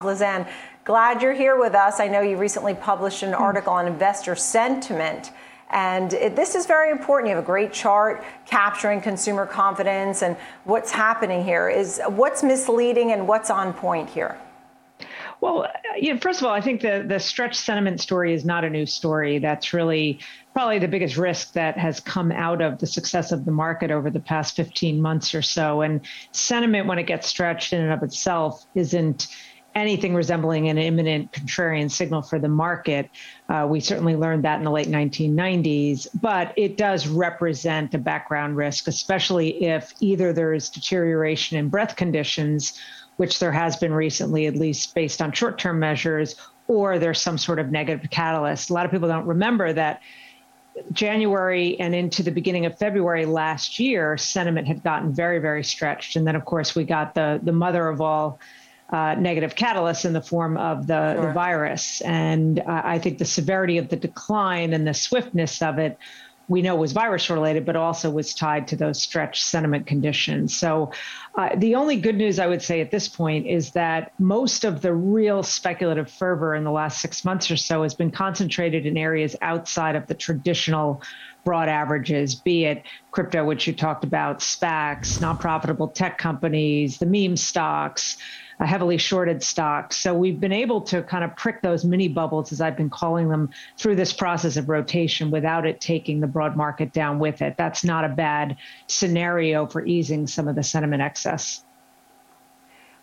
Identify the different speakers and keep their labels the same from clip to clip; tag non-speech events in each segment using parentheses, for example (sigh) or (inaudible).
Speaker 1: Lizanne, glad you're here with us. I know you recently published an hmm. article on investor sentiment. And it, this is very important. You have a great chart capturing consumer confidence and what's happening here. Is what's misleading and what's on point here?
Speaker 2: Well, you know, first of all, I think the the stretch sentiment story is not a new story. That's really probably the biggest risk that has come out of the success of the market over the past 15 months or so. And sentiment, when it gets stretched in and of itself, isn't anything resembling an imminent contrarian signal for the market. Uh, we certainly learned that in the late 1990s, but it does represent a background risk, especially if either there is deterioration in breadth conditions, which there has been recently, at least based on short term measures, or there's some sort of negative catalyst. A lot of people don't remember that. January and into the beginning of February last year, sentiment had gotten very, very stretched. And then, of course, we got the, the mother of all uh, negative catalysts in the form of the, sure. the virus. And uh, I think the severity of the decline and the swiftness of it, we know was virus related, but also was tied to those stretched sentiment conditions. So uh, the only good news I would say at this point is that most of the real speculative fervor in the last six months or so has been concentrated in areas outside of the traditional broad averages, be it crypto, which you talked about, SPACs, non profitable tech companies, the meme stocks a heavily shorted stock. So we've been able to kind of prick those mini bubbles, as I've been calling them, through this process of rotation without it taking the broad market down with it. That's not a bad scenario for easing some of the sentiment excess.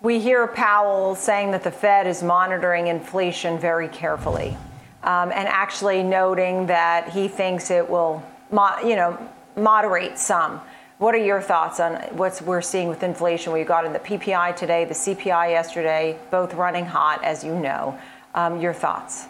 Speaker 1: We hear Powell saying that the Fed is monitoring inflation very carefully um, and actually noting that he thinks it will, mo- you know, moderate some. What are your thoughts on what we're seeing with inflation? We got in the PPI today, the CPI yesterday, both running hot, as you know. Um, your thoughts?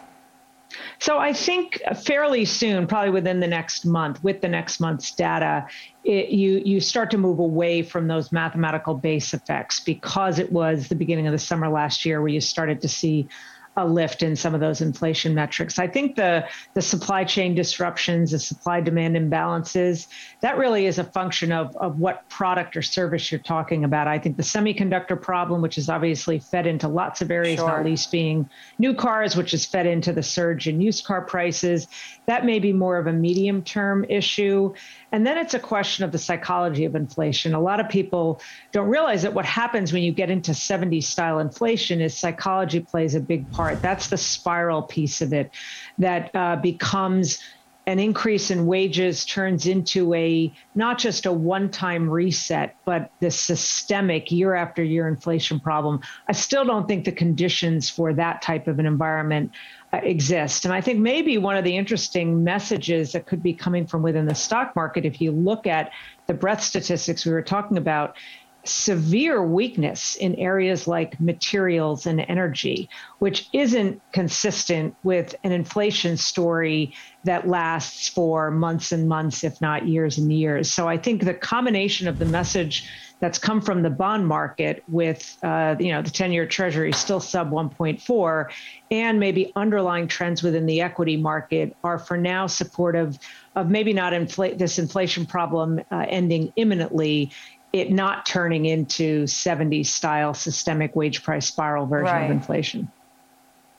Speaker 2: So I think fairly soon, probably within the next month, with the next month's data, it, you you start to move away from those mathematical base effects because it was the beginning of the summer last year where you started to see a lift in some of those inflation metrics. I think the the supply chain disruptions, the supply demand imbalances, that really is a function of of what product or service you're talking about. I think the semiconductor problem, which is obviously fed into lots of areas, sure. not least being new cars, which is fed into the surge in used car prices, that may be more of a medium term issue. And then it's a question of the psychology of inflation. A lot of people don't realize that what happens when you get into 70s style inflation is psychology plays a big part. That's the spiral piece of it that uh, becomes an increase in wages turns into a not just a one time reset, but the systemic year after year inflation problem. I still don't think the conditions for that type of an environment uh, exist. And I think maybe one of the interesting messages that could be coming from within the stock market, if you look at the breadth statistics we were talking about, severe weakness in areas like materials and energy, which isn't consistent with an inflation story that lasts for months and months, if not years and years. So I think the combination of the message that's come from the bond market with uh, you know the 10-year treasury still sub 1.4 and maybe underlying trends within the equity market are for now supportive of maybe not inflate this inflation problem uh, ending imminently it not turning into 70s style systemic wage price spiral version right. of inflation.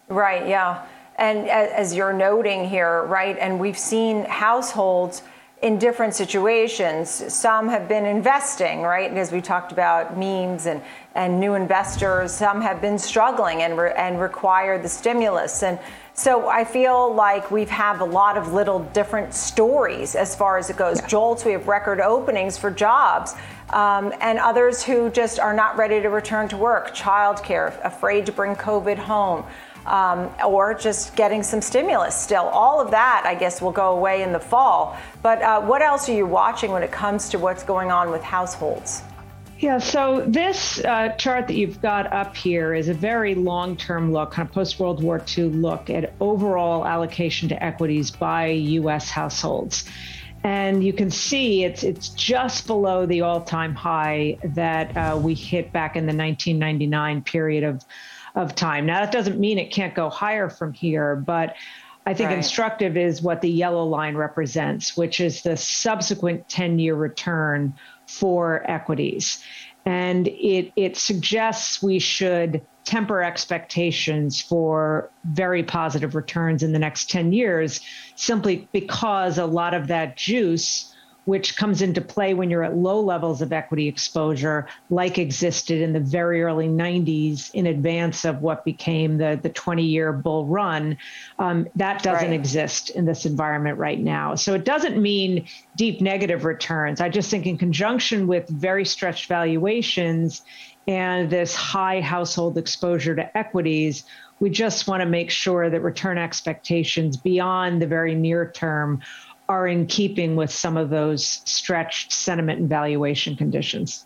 Speaker 1: Right, yeah. And as you're noting here, right, and we've seen households in different situations. Some have been investing, right, And as we talked about memes and, and new investors. Some have been struggling and, re- and require the stimulus. And so I feel like we have a lot of little different stories as far as it goes. Yeah. JOLTS, we have record openings for jobs um, and others who just are not ready to return to work, childcare, afraid to bring COVID home. Um, or just getting some stimulus still. All of that, I guess, will go away in the fall. But uh, what else are you watching when it comes to what's going on with households?
Speaker 2: Yeah, so this uh, chart that you've got up here is a very long term look, kind of post World War II look at overall allocation to equities by US households and you can see it's it's just below the all-time high that uh, we hit back in the 1999 period of of time. Now that doesn't mean it can't go higher from here, but I think right. instructive is what the yellow line represents, which is the subsequent 10-year return for equities. And it it suggests we should temper expectations for very positive returns in the next 10 years simply because a lot of that juice which comes into play when you're at low levels of equity exposure, like existed in the very early 90s in advance of what became the, the 20 year bull run. Um, that doesn't right. exist in this environment right now. So it doesn't mean deep negative returns. I just think, in conjunction with very stretched valuations and this high household exposure to equities, we just want to make sure that return expectations beyond the very near term are in keeping with some of those stretched sentiment and valuation conditions.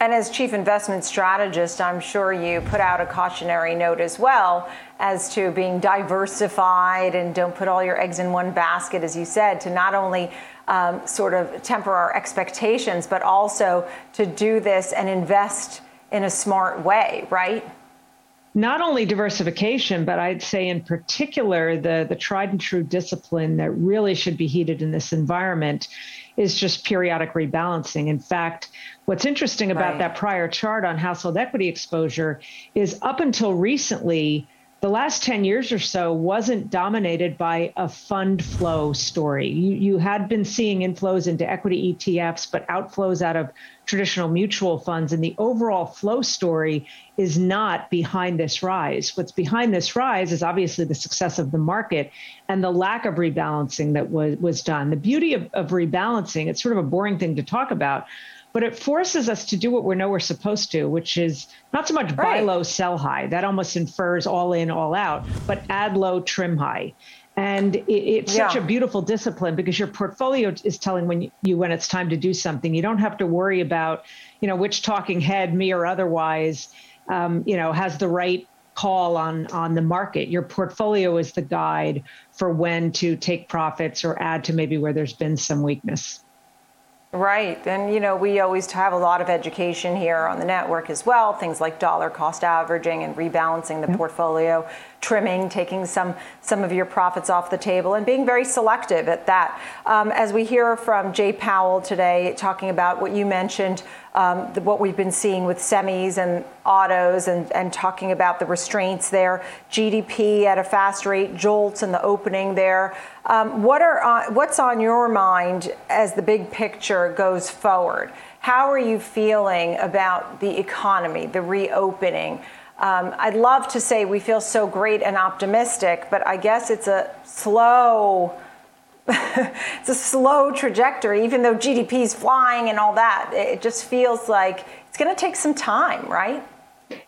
Speaker 1: And as chief investment strategist, I'm sure you put out a cautionary note as well as to being diversified and don't put all your eggs in one basket, as you said, to not only um, sort of temper our expectations, but also to do this and invest in a smart way, right?
Speaker 2: Not only diversification, but I'd say in particular the, the tried and true discipline that really should be heeded in this environment is just periodic rebalancing. In fact, what's interesting about right. that prior chart on household equity exposure is up until recently, the last 10 years or so wasn't dominated by a fund flow story. You, you had been seeing inflows into equity ETFs, but outflows out of traditional mutual funds. And the overall flow story is not behind this rise. What's behind this rise is obviously the success of the market and the lack of rebalancing that was, was done. The beauty of, of rebalancing, it's sort of a boring thing to talk about, but it forces us to do what we know we're supposed to, which is not so much right. buy low, sell high. That almost infers all in, all out, but add low, trim high. And it, it's yeah. such a beautiful discipline because your portfolio is telling when you when it's time to do something. You don't have to worry about, you know, which talking head, me or otherwise, um, you know, has the right call on on the market. Your portfolio is the guide for when to take profits or add to maybe where there's been some weakness.
Speaker 1: Right. And, you know, we always have a lot of education here on the network as well, things like dollar cost averaging and rebalancing the yep. portfolio, trimming, taking some, some of your profits off the table, and being very selective at that. Um, as we hear from Jay Powell today, talking about what you mentioned um, the, what we've been seeing with semis and autos and, and talking about the restraints there, GDP at a fast rate, JOLTS in the opening there. Um, what are what's on your mind as the big picture goes forward? How are you feeling about the economy, the reopening? Um, I'd love to say we feel so great and optimistic, but I guess it's a slow (laughs) it's a slow trajectory, even though GDP is flying and all that. It just feels like it's going to take some time, right?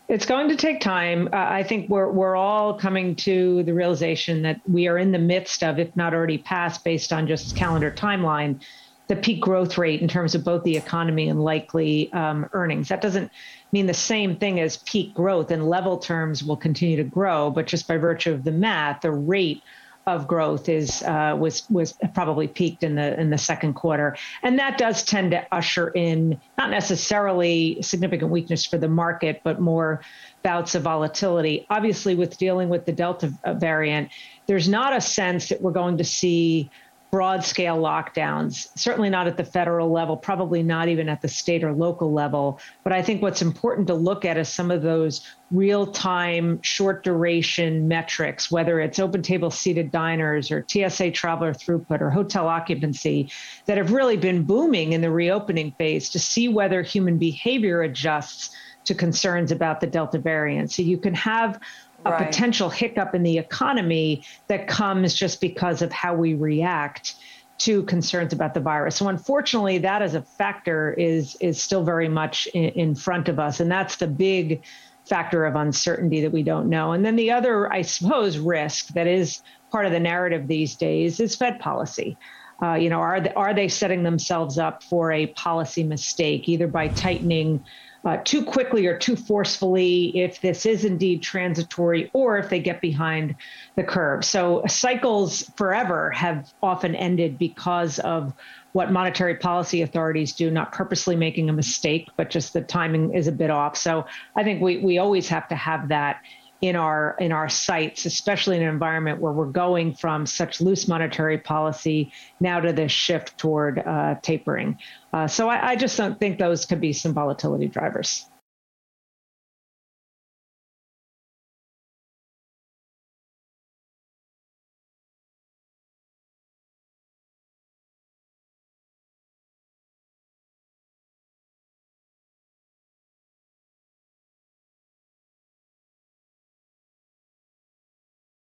Speaker 2: It's going to take time. Uh, I think we're we're all coming to the realization that we are in the midst of, if not already past, based on just calendar timeline, the peak growth rate in terms of both the economy and likely um, earnings. That doesn't mean the same thing as peak growth. In level terms, will continue to grow, but just by virtue of the math, the rate of growth is uh, was was probably peaked in the in the second quarter, and that does tend to usher in not necessarily significant weakness for the market, but more bouts of volatility. Obviously, with dealing with the Delta variant, there's not a sense that we're going to see broad scale lockdowns, certainly not at the federal level, probably not even at the state or local level. But I think what's important to look at is some of those real time, short duration metrics, whether it's OpenTable seated diners or TSA traveler throughput or hotel occupancy, that have really been booming in the reopening phase to see whether human behavior adjusts to concerns about the Delta variant. So you can have a right. potential hiccup in the economy that comes just because of how we react to concerns about the virus. So unfortunately, that as a factor is is still very much in, in, front of us, and that's the big factor of uncertainty that we don't know. And then the other, I suppose, risk that is part of the narrative these days is Fed policy. Uh, you know, are they, are they setting themselves up for a policy mistake, either by tightening uh, too quickly or too forcefully if this is indeed transitory or if they get behind the curve. So cycles forever have often ended because of what monetary policy authorities do, not purposely making a mistake, but just the timing is a bit off. So I think we, we always have to have that in our in our sights, especially in an environment where we're going from such loose monetary policy now to this shift toward uh, tapering. Uh, so I, I just don't think those could be some volatility drivers.